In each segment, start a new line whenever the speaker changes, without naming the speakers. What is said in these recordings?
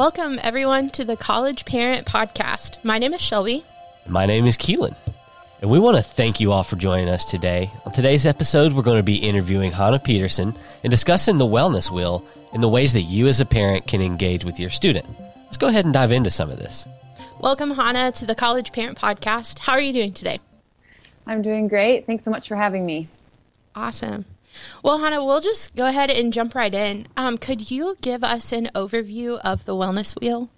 Welcome, everyone, to the College Parent Podcast. My name is Shelby.
My name is Keylan. And we want to thank you all for joining us today. On today's episode, we're going to be interviewing Hannah Peterson and discussing the wellness wheel and the ways that you as a parent can engage with your student. Let's go ahead and dive into some of this.
Welcome, Hannah, to the College Parent Podcast. How are you doing today?
I'm doing great. Thanks so much for having me.
Awesome. Well, Hannah, we'll just go ahead and jump right in. Um, could you give us an overview of the wellness wheel?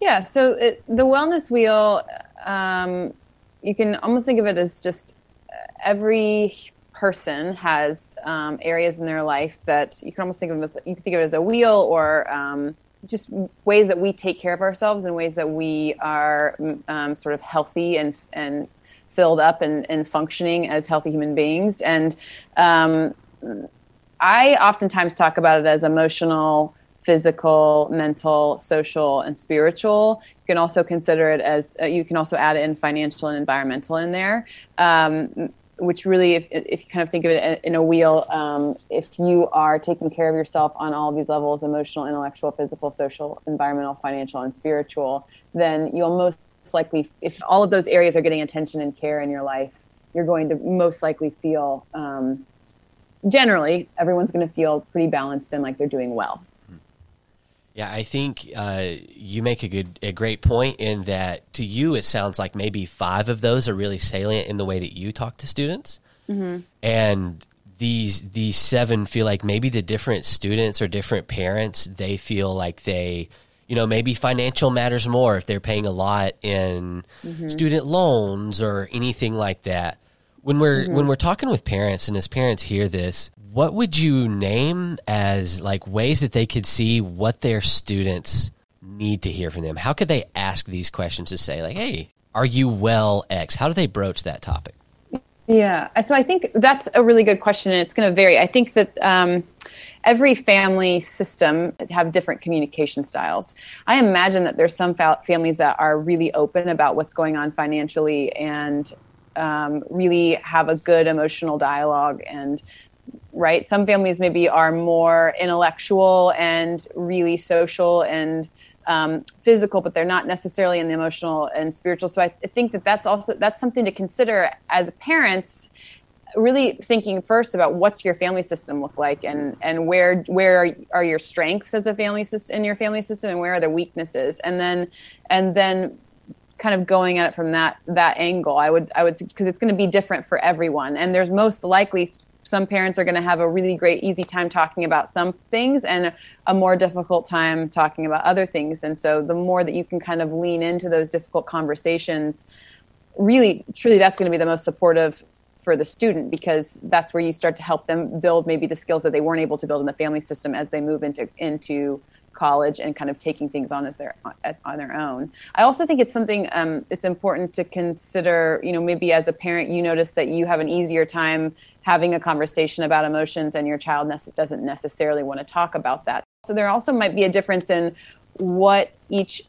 Yeah, so it, the wellness wheel, um, you can almost think of it as just uh, every person has um, areas in their life that you can almost think of as you can think of it as a wheel or um, just ways that we take care of ourselves and ways that we are um, sort of healthy and and filled up and, and functioning as healthy human beings. And um, I oftentimes talk about it as emotional, physical, mental, social, and spiritual. You can also consider it as uh, you can also add in financial and environmental in there. Um, which really, if, if you kind of think of it in a wheel, um, if you are taking care of yourself on all of these levels emotional, intellectual, physical, social, environmental, financial, and spiritual then you'll most likely, if all of those areas are getting attention and care in your life, you're going to most likely feel, um, generally, everyone's going to feel pretty balanced and like they're doing well.
Yeah, I think uh, you make a good, a great point in that to you it sounds like maybe five of those are really salient in the way that you talk to students, mm-hmm. and these these seven feel like maybe to different students or different parents they feel like they you know maybe financial matters more if they're paying a lot in mm-hmm. student loans or anything like that. When we're mm-hmm. when we're talking with parents and as parents hear this what would you name as like ways that they could see what their students need to hear from them? How could they ask these questions to say like hey are you well x? How do they broach that topic?
Yeah so i think that's a really good question and it's going to vary. I think that um, every family system have different communication styles. I imagine that there's some fa- families that are really open about what's going on financially and um, really have a good emotional dialogue and right some families maybe are more intellectual and really social and um, physical but they're not necessarily in the emotional and spiritual so I, I think that that's also that's something to consider as parents really thinking first about what's your family system look like and and where where are your strengths as a family system in your family system and where are the weaknesses? And then and then kind of going at it from that that angle i would i would because it's going to be different for everyone. And there's most likely some parents are going to have a really great easy time talking about some things and a more difficult time talking about other things. And so the more that you can kind of lean into those difficult conversations really truly that's going to be the most supportive for the student because that's where you start to help them build maybe the skills that they weren't able to build in the family system as they move into into college and kind of taking things on as their on their own. I also think it's something um, it's important to consider. You know, maybe as a parent, you notice that you have an easier time having a conversation about emotions, and your child ne- doesn't necessarily want to talk about that. So there also might be a difference in what each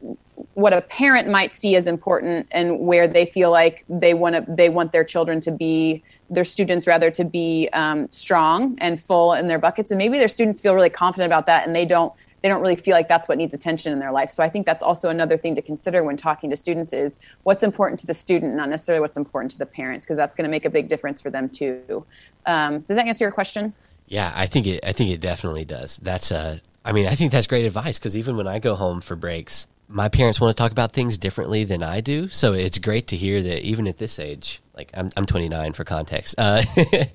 what a parent might see as important and where they feel like they want to they want their children to be their students rather to be um, strong and full in their buckets. And maybe their students feel really confident about that and they don't they don't really feel like that's what needs attention in their life. So i think that's also another thing to consider when talking to students is what's important to the student not necessarily what's important to the parents because that's going to make a big difference for them too. Um, does that answer your question?
Yeah i think it i think it definitely does. That's a I mean, I think that's great advice because even when I go home for breaks, my parents want to talk about things differently than I do. So it's great to hear that even at this age, like I'm, I'm 29 for context, uh, even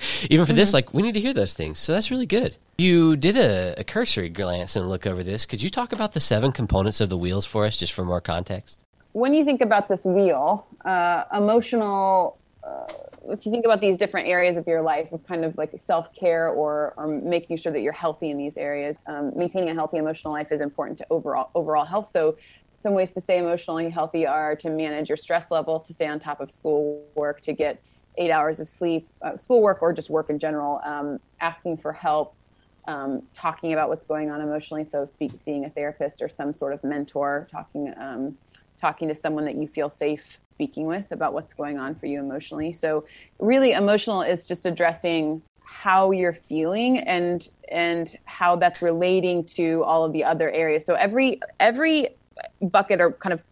for mm-hmm. this, like we need to hear those things. So that's really good. You did a, a, cursory glance and look over this. Could you talk about the seven components of the wheels for us, just for more context?
When you think about this wheel, uh, emotional uh, if you think about these different areas of your life of kind of like self-care or, or making sure that you're healthy in these areas um, maintaining a healthy emotional life is important to overall overall health. So some ways to stay emotionally healthy are to manage your stress level to stay on top of school work to get eight hours of sleep uh, schoolwork or just work in general um, asking for help um, talking about what's going on emotionally. So speak, seeing a therapist or some sort of mentor talking um, talking to someone that you feel safe speaking with about what's going on for you emotionally. So, really, emotional is just addressing how you're feeling and and how that's relating to all of the other areas. So every every bucket or kind of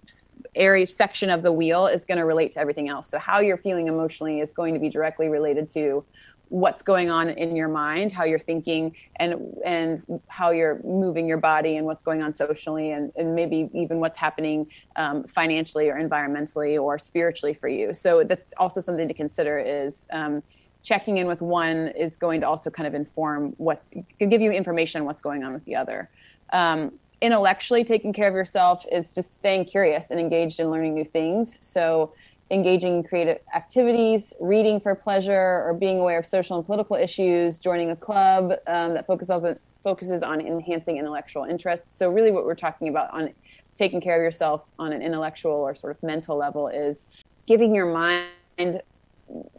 area section of the wheel is going to relate to everything else. So how you're feeling emotionally is going to be directly related to what's going on in your mind, how you're thinking, and and how you're moving your body, and what's going on socially, and, and maybe even what's happening um, financially or environmentally or spiritually for you. So that's also something to consider. Is um, checking in with one is going to also kind of inform what's give you information on what's going on with the other. Um, intellectually, taking care of yourself is just staying curious and engaged in learning new things. So engaging in creative activities, reading for pleasure, or being aware of social and political issues, joining a club um, that focuses on, focuses on enhancing intellectual interests. So, really, what we're talking about on taking care of yourself on an intellectual or sort of mental level is giving your mind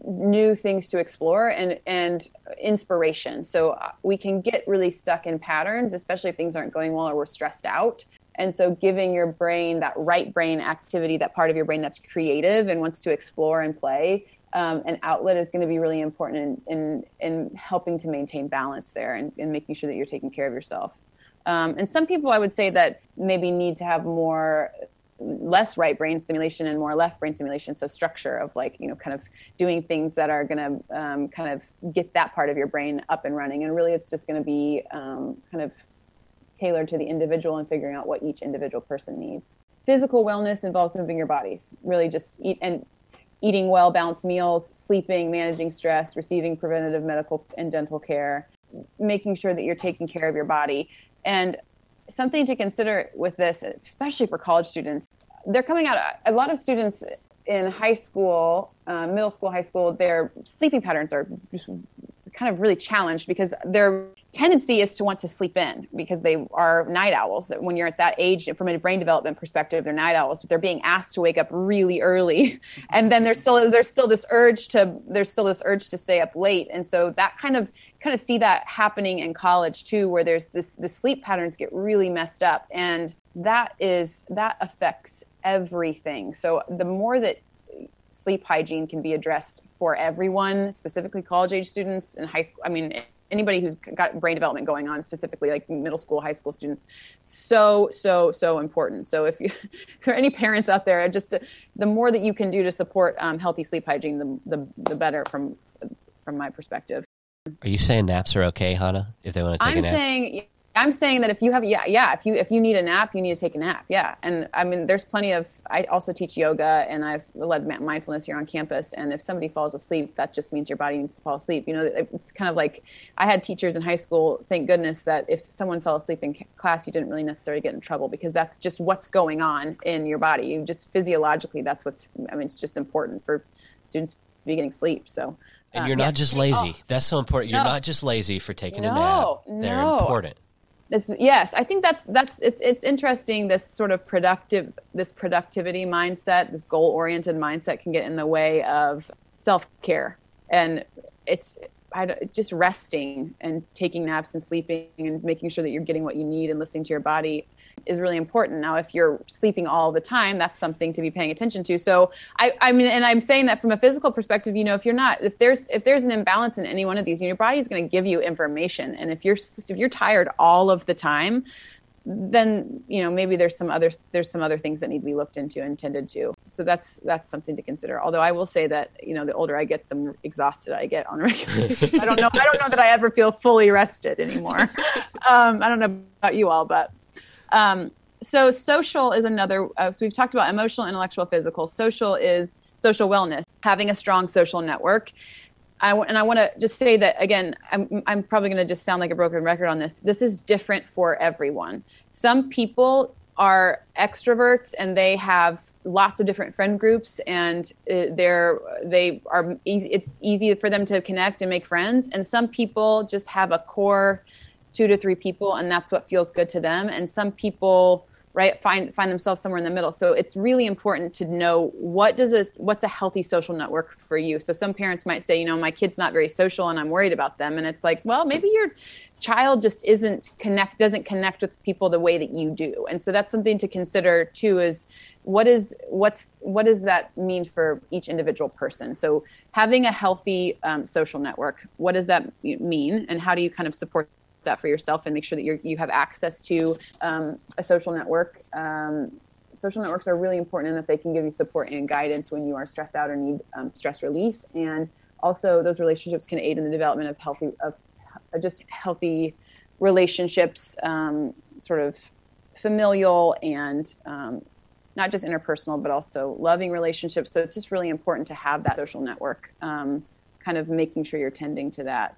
new things to explore and and inspiration so uh, we can get really stuck in patterns especially if things aren't going well or we're stressed out and so giving your brain that right brain activity, that part of your brain that's creative and wants to explore and play, um, an outlet is going to be really important in, in, in helping to maintain balance there and, and, making sure that you're taking care of yourself. Um, and some people I would say that maybe need to have more less right brain stimulation and more left brain stimulation so structure of like you know kind of doing things that are going to um, kind of get that part of your brain up and running and really it's just going to be um, kind of tailored to the individual and figuring out what each individual person needs. Physical wellness involves moving your bodies, really just eat and eating well balanced meals, sleeping, managing stress, receiving preventative medical and dental care, making sure that you're taking care of your body. And something to consider with this, especially for college students, they're coming out, a lot of students in high school, uh, middle school, high school, their sleeping patterns are just kind of really challenged because their tendency is to want to sleep in because they are night owls. When you're at that age, from a brain development perspective, they're night owls. But they're being asked to wake up really early, and then there's still there's still this urge to there's still this urge to stay up late, and so that kind of kind of see that happening in college too, where there's this the sleep patterns get really messed up, and that is that affects everything. So the more that sleep hygiene can be addressed for everyone, specifically college age students and high school. I mean, anybody who's got brain development going on, specifically like middle school, high school students. So, so, so important. So, if, you, if there are any parents out there, just the more that you can do to support um, healthy sleep hygiene, the, the, the better from from my perspective.
Are you saying naps are okay, Hannah? If they want to take
I'm
a nap?
I'm saying I'm saying that if you have yeah yeah if you if you need a nap you need to take a nap yeah and I mean there's plenty of I also teach yoga and I've led mindfulness here on campus and if somebody falls asleep that just means your body needs to fall asleep you know it's kind of like I had teachers in high school thank goodness that if someone fell asleep in class you didn't really necessarily get in trouble because that's just what's going on in your body you just physiologically that's what's I mean it's just important for students to be getting sleep so
and you're um, not yes, just lazy. Oh, That's so important. You're no. not just lazy for taking
no,
a nap. They're
no.
important.
It's, yes, I think that's that's it's it's interesting. This sort of productive, this productivity mindset, this goal oriented mindset can get in the way of self care, and it's just resting and taking naps and sleeping and making sure that you're getting what you need and listening to your body is really important. Now, if you're sleeping all the time, that's something to be paying attention to. So, I, I mean, and I'm saying that from a physical perspective. You know, if you're not, if there's if there's an imbalance in any one of these, your body is going to give you information. And if you're if you're tired all of the time, then you know maybe there's some other there's some other things that need to be looked into and tended to so that's that's something to consider although i will say that you know the older i get the more exhausted i get on regular i don't know i don't know that i ever feel fully rested anymore um, i don't know about you all but um, so social is another. Uh, so we've talked about emotional, intellectual, physical. Social is social wellness, having a strong social network. I w- and I want to just say that again. I'm, I'm probably going to just sound like a broken record on this. This is different for everyone. Some people are extroverts and they have lots of different friend groups and uh, they're they are easy, it's easy for them to connect and make friends and some people just have a core two to three people and that's what feels good to them. And some people right find find themselves somewhere in the middle. So it's really important to know what does a what's a healthy social network for you. So some parents might say you know my kid's not very social and i'm worried about them. And it's like well maybe your child just isn't connect doesn't connect with people the way that you do. And so that's something to consider too is what is what's what does that mean for each individual person? So having a healthy um, social network what does that mean? And how do you kind of support that for yourself and make sure that you you have access to um, a social network. Um, social networks are really important in that they can give you support and guidance when you are stressed out or need um, stress relief. And also, those relationships can aid in the development of healthy, of just healthy relationships, um, sort of familial and um, not just interpersonal, but also loving relationships. So it's just really important to have that social network, um, kind of making sure you're tending to that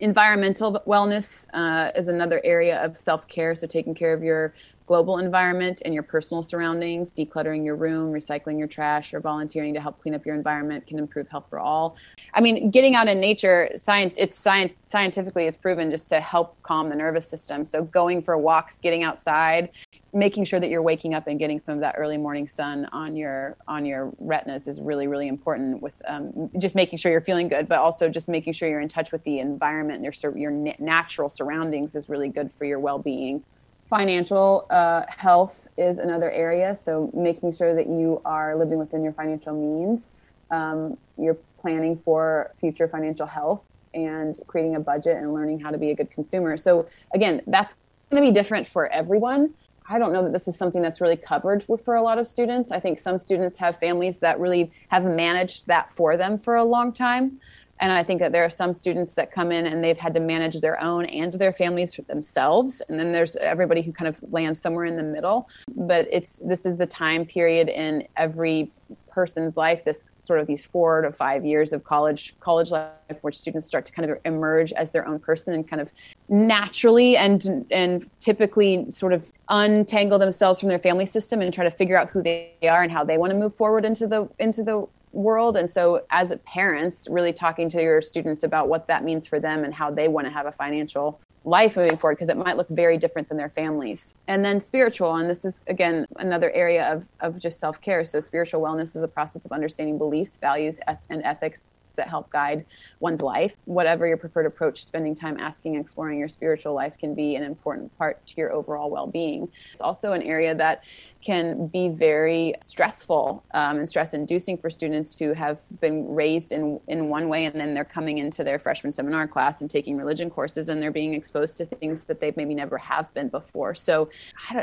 environmental wellness uh, is another area of self care. So, taking care of your global environment and your personal surroundings, decluttering your room, recycling your trash, or volunteering to help clean up your environment can improve health for all. I mean, getting out in nature, science, it's science, scientifically is proven just to help calm the nervous system. So, going for walks, getting outside, making sure that you're waking up and getting some of that early morning sun on your on your retinas is really really important with um, just making sure you're feeling good but also just making sure you're in touch with the environment and your your natural surroundings is really good for your well-being financial uh, health is another area so making sure that you are living within your financial means um, you're planning for future financial health and creating a budget and learning how to be a good consumer so again that's going to be different for everyone I don't know that this is something that's really covered for a lot of students. I think some students have families that really have managed that for them for a long time. And I think that there are some students that come in and they've had to manage their own and their families for themselves. And then there's everybody who kind of lands somewhere in the middle. But it's this is the time period in every person's life this sort of these four to five years of college college life where students start to kind of emerge as their own person and kind of naturally and and typically sort of untangle themselves from their family system and try to figure out who they are and how they want to move forward into the into the world and so as parents really talking to your students about what that means for them and how they want to have a financial life moving forward because it might look very different than their families. And then spiritual, and this is again another area of, of just self care. So, spiritual wellness is a process of understanding beliefs, values, and ethics that help guide one's life. Whatever your preferred approach, spending time asking exploring your spiritual life can be an important part to your overall well being. It's also an area that can be very stressful um, and stress inducing for students who have been raised in, in one way and then they're coming into their freshman seminar class and taking religion courses and they're being exposed to things that they've maybe never have been before. So,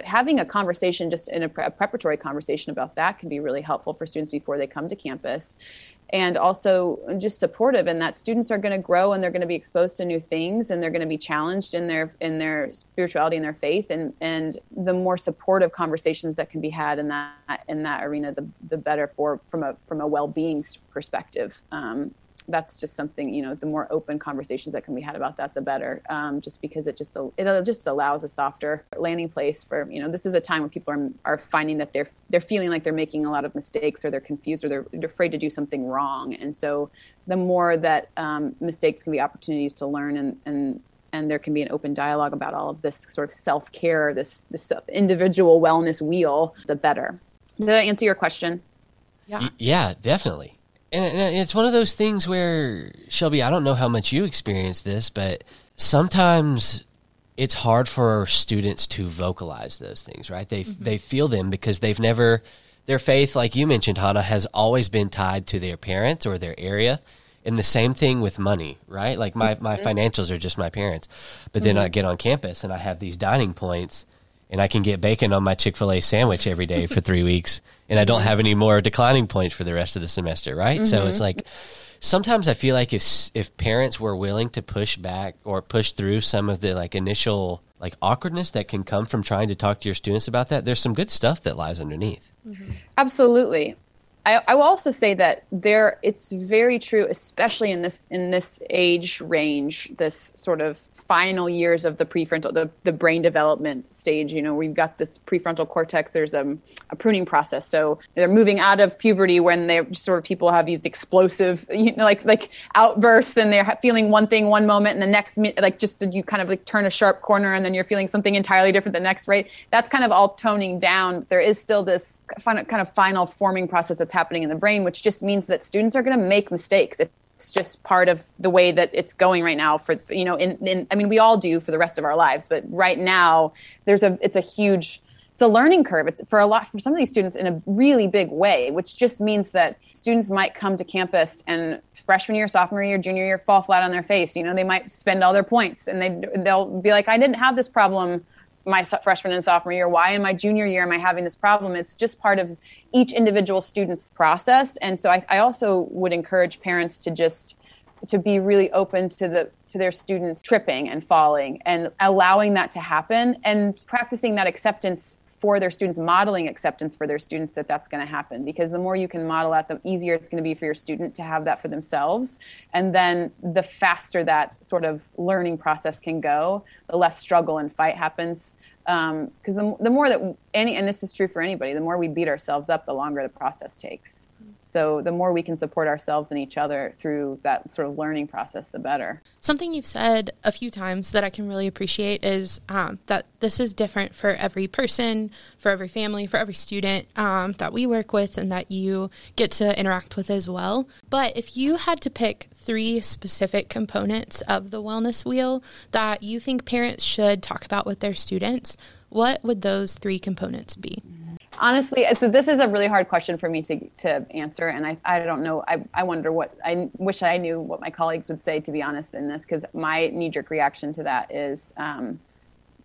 having a conversation, just in a, pre- a preparatory conversation about that, can be really helpful for students before they come to campus and also just supportive and that students are going to grow and they're going to be exposed to new things and they're going to be challenged in their in their spirituality and their faith and and the more supportive conversations that can be had in that in that arena the the better for from a from a well-being perspective um, that's just something you know the more open conversations that can be had about that the better. Um, just because it just it just allows a softer landing place for you know this is a time when people are, are finding that they're they're feeling like they're making a lot of mistakes or they're confused or they're, they're afraid to do something wrong. And so the more that um, mistakes can be opportunities to learn and and and there can be an open dialogue about all of this sort of self-care this this individual wellness wheel the better. Did that answer your question?
Yeah yeah definitely and it's one of those things where Shelby, I don't know how much you experience this, but sometimes it's hard for students to vocalize those things, right? They mm-hmm. they feel them because they've never their faith, like you mentioned, Hannah, has always been tied to their parents or their area. And the same thing with money, right? Like my, my mm-hmm. financials are just my parents. But then mm-hmm. I get on campus and I have these dining points and I can get bacon on my Chick fil A sandwich every day for three weeks and I don't have any more declining points for the rest of the semester, right? Mm-hmm. So it's like sometimes I feel like if if parents were willing to push back or push through some of the like initial like awkwardness that can come from trying to talk to your students about that, there's some good stuff that lies underneath.
Mm-hmm. Absolutely. I, I, will also say that there it's very true, especially in this in this age range, this sort of final years of the prefrontal the, the brain development stage. You know, we've got this prefrontal cortex. There's a, a pruning process, so they're moving out of puberty when they sort of people have these explosive, you know, like like outbursts, and they're feeling one thing one moment, and the next like just you kind of like turn a sharp corner, and then you're feeling something entirely different the next. Right, that's kind of all toning down. There is still this kind of final forming process that's happening in the brain, which just means that students are going to make mistakes. It's just part of the way that it's going right now. For you know, in, in I mean, we all do for the rest of our lives, but right now there's a it's a huge it's a learning curve. It's for a lot for some of these students in a really big way, which just means that students might come to campus and freshman year, sophomore year, junior year fall flat on their face. You know, they might spend all their points and they they'll be like, I didn't have this problem my freshman and sophomore year why in my junior year am i having this problem? It's just part of each individual student's process. And so I, I, also would encourage parents to just to be really open to the to their students tripping and falling and allowing that to happen and practicing that acceptance for their students, modeling acceptance for their students that that's going to happen. Because the more you can model at the easier it's going to be for your student to have that for themselves. And then the faster that sort of learning process can go, the less struggle and fight happens. Because um, the, the more that any, and this is true for anybody, the more we beat ourselves up, the longer the process takes. So the more we can support ourselves and each other through that sort of learning process, the better.
Something you've said a few times that I can really appreciate is um, that this is different for every person, for every family, for every student um, that we work with and that you get to interact with as well. But if you had to pick three specific components of the wellness wheel that you think parents should talk about with their students, what would those three components be?
Honestly so this is a really hard question for me to to answer and i i don't know i i wonder what i wish i knew what my colleagues would say to be honest in this because my knee jerk reaction to that is um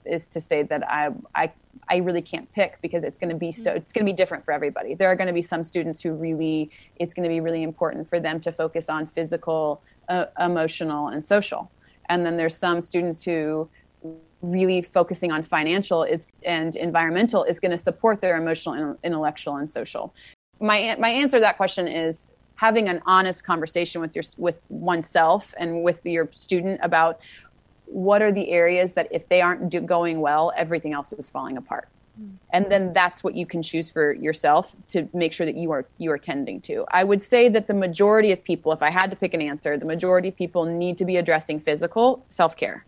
is to say that i i I really can't pick because it's going to be so it's going to be different for everybody. There are going to be some students who really it's going to be really important for them to focus on physical, uh, emotional, and social. And then there's some students who really focusing on financial is and environmental is going to support their emotional intellectual and social. My my answer to that question is having an honest conversation with your with oneself and with your student about what are the areas that if they aren't do, going well everything else is falling apart. Mm-hmm. And then that's what you can choose for yourself to make sure that you are you are tending to. I would say that the majority of people if i had to pick an answer the majority of people need to be addressing physical self-care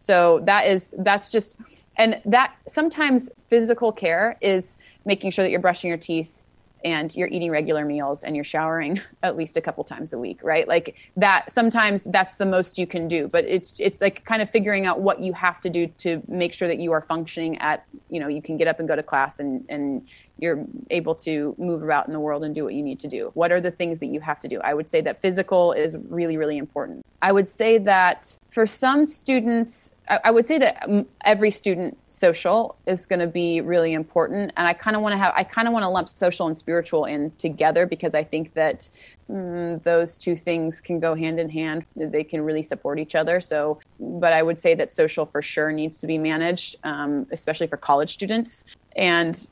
so that is that's just and that sometimes physical care is making sure that you're brushing your teeth and you're eating regular meals and you're showering at least a couple times a week right? Like that sometimes that's the most you can do but it's it's like kind of figuring out what you have to do to make sure that you are functioning at you know you can get up and go to class and and you're able to move about in the world and do what you need to do what are the things that you have to do i would say that physical is really really important i would say that for some students I would say that every student social is going to be really important, and I kind of want to have I kind of want to lump social and spiritual in together because I think that mm, those two things can go hand in hand. They can really support each other. So, but I would say that social for sure needs to be managed, um, especially for college students. And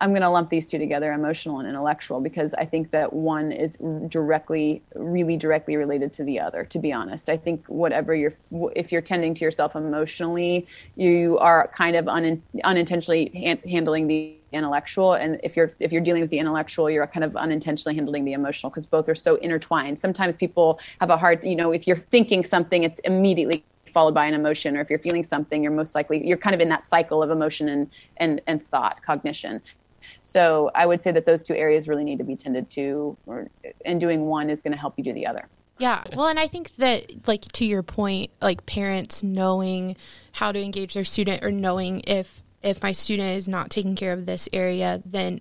I'm going to lump these two together, emotional and intellectual, because I think that one is directly, really directly related to the other. To be honest, I think whatever you're, if you're tending to yourself emotionally, you are kind of un, unintentionally ha- handling the intellectual, and if you're if you're dealing with the intellectual, you're kind of unintentionally handling the emotional because both are so intertwined. Sometimes people have a hard, you know, if you're thinking something, it's immediately followed by an emotion or if you're feeling something you're most likely you're kind of in that cycle of emotion and and and thought cognition so I would say that those two areas really need to be tended to, or, and doing one is going to help you do the other.
Yeah. Well, and I think that, like, to your point, like parents knowing how to engage their student or knowing if if my student is not taking care of this area, then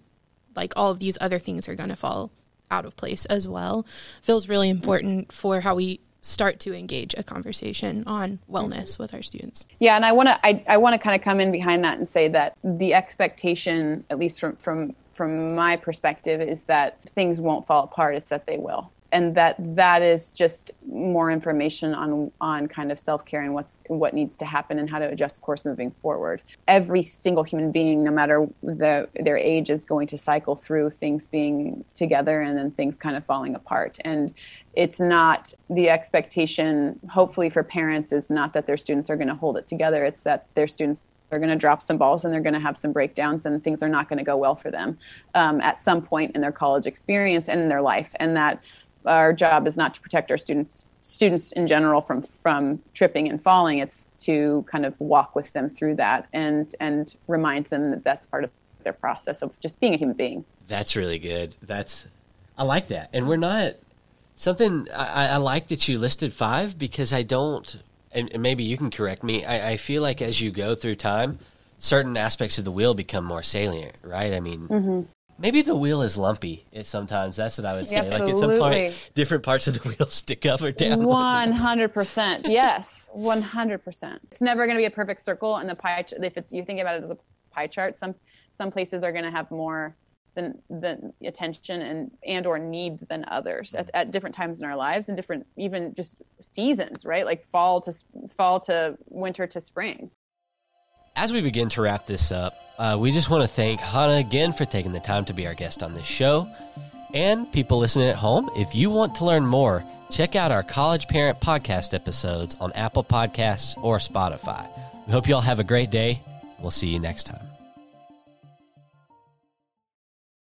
like all of these other things are going to fall out of place as well feels really important for how we start to engage a conversation on wellness with our students.
Yeah, and I want to I, I want to kind of come in behind that and say that the expectation, at least from from from my perspective, is that things won't fall apart. It's that they will. And that that is just more information on on kind of self-care and what's what needs to happen and how to adjust course moving forward. Every single human being no matter the their age is going to cycle through things being together and then things kind of falling apart. And it's not the expectation hopefully for parents is not that their students are going to hold it together. It's that their students they're going to drop some balls and they're going to have some breakdowns and things are not going to go well for them um, at some point in their college experience and in their life. And that our job is not to protect our students students in general from from tripping and falling. It's to kind of walk with them through that and and remind them that that's part of their process of just being a human being.
That's really good. That's i like that. And we're not something i, I like that you listed five because i don't and, maybe you can correct me. I, I, feel like as you go through time certain aspects of the wheel become more salient right? I mean mm-hmm. Maybe the wheel is lumpy. Sometimes that's what I would say.
Absolutely.
Like at some point, different parts of the wheel stick up or down.
One hundred percent. Yes, one hundred percent. It's never going to be a perfect circle, and the pie. If it's you think about it as a pie chart, some some places are going to have more than than attention and and or need than others at, at different times in our lives and different even just seasons. Right, like fall to fall to winter to spring.
As we begin to wrap this up, uh, we just want to thank Hannah again for taking the time to be our guest on this show. And people listening at home, if you want to learn more, check out our College Parent Podcast episodes on Apple Podcasts or Spotify. We hope you all have a great day. We'll see you next time.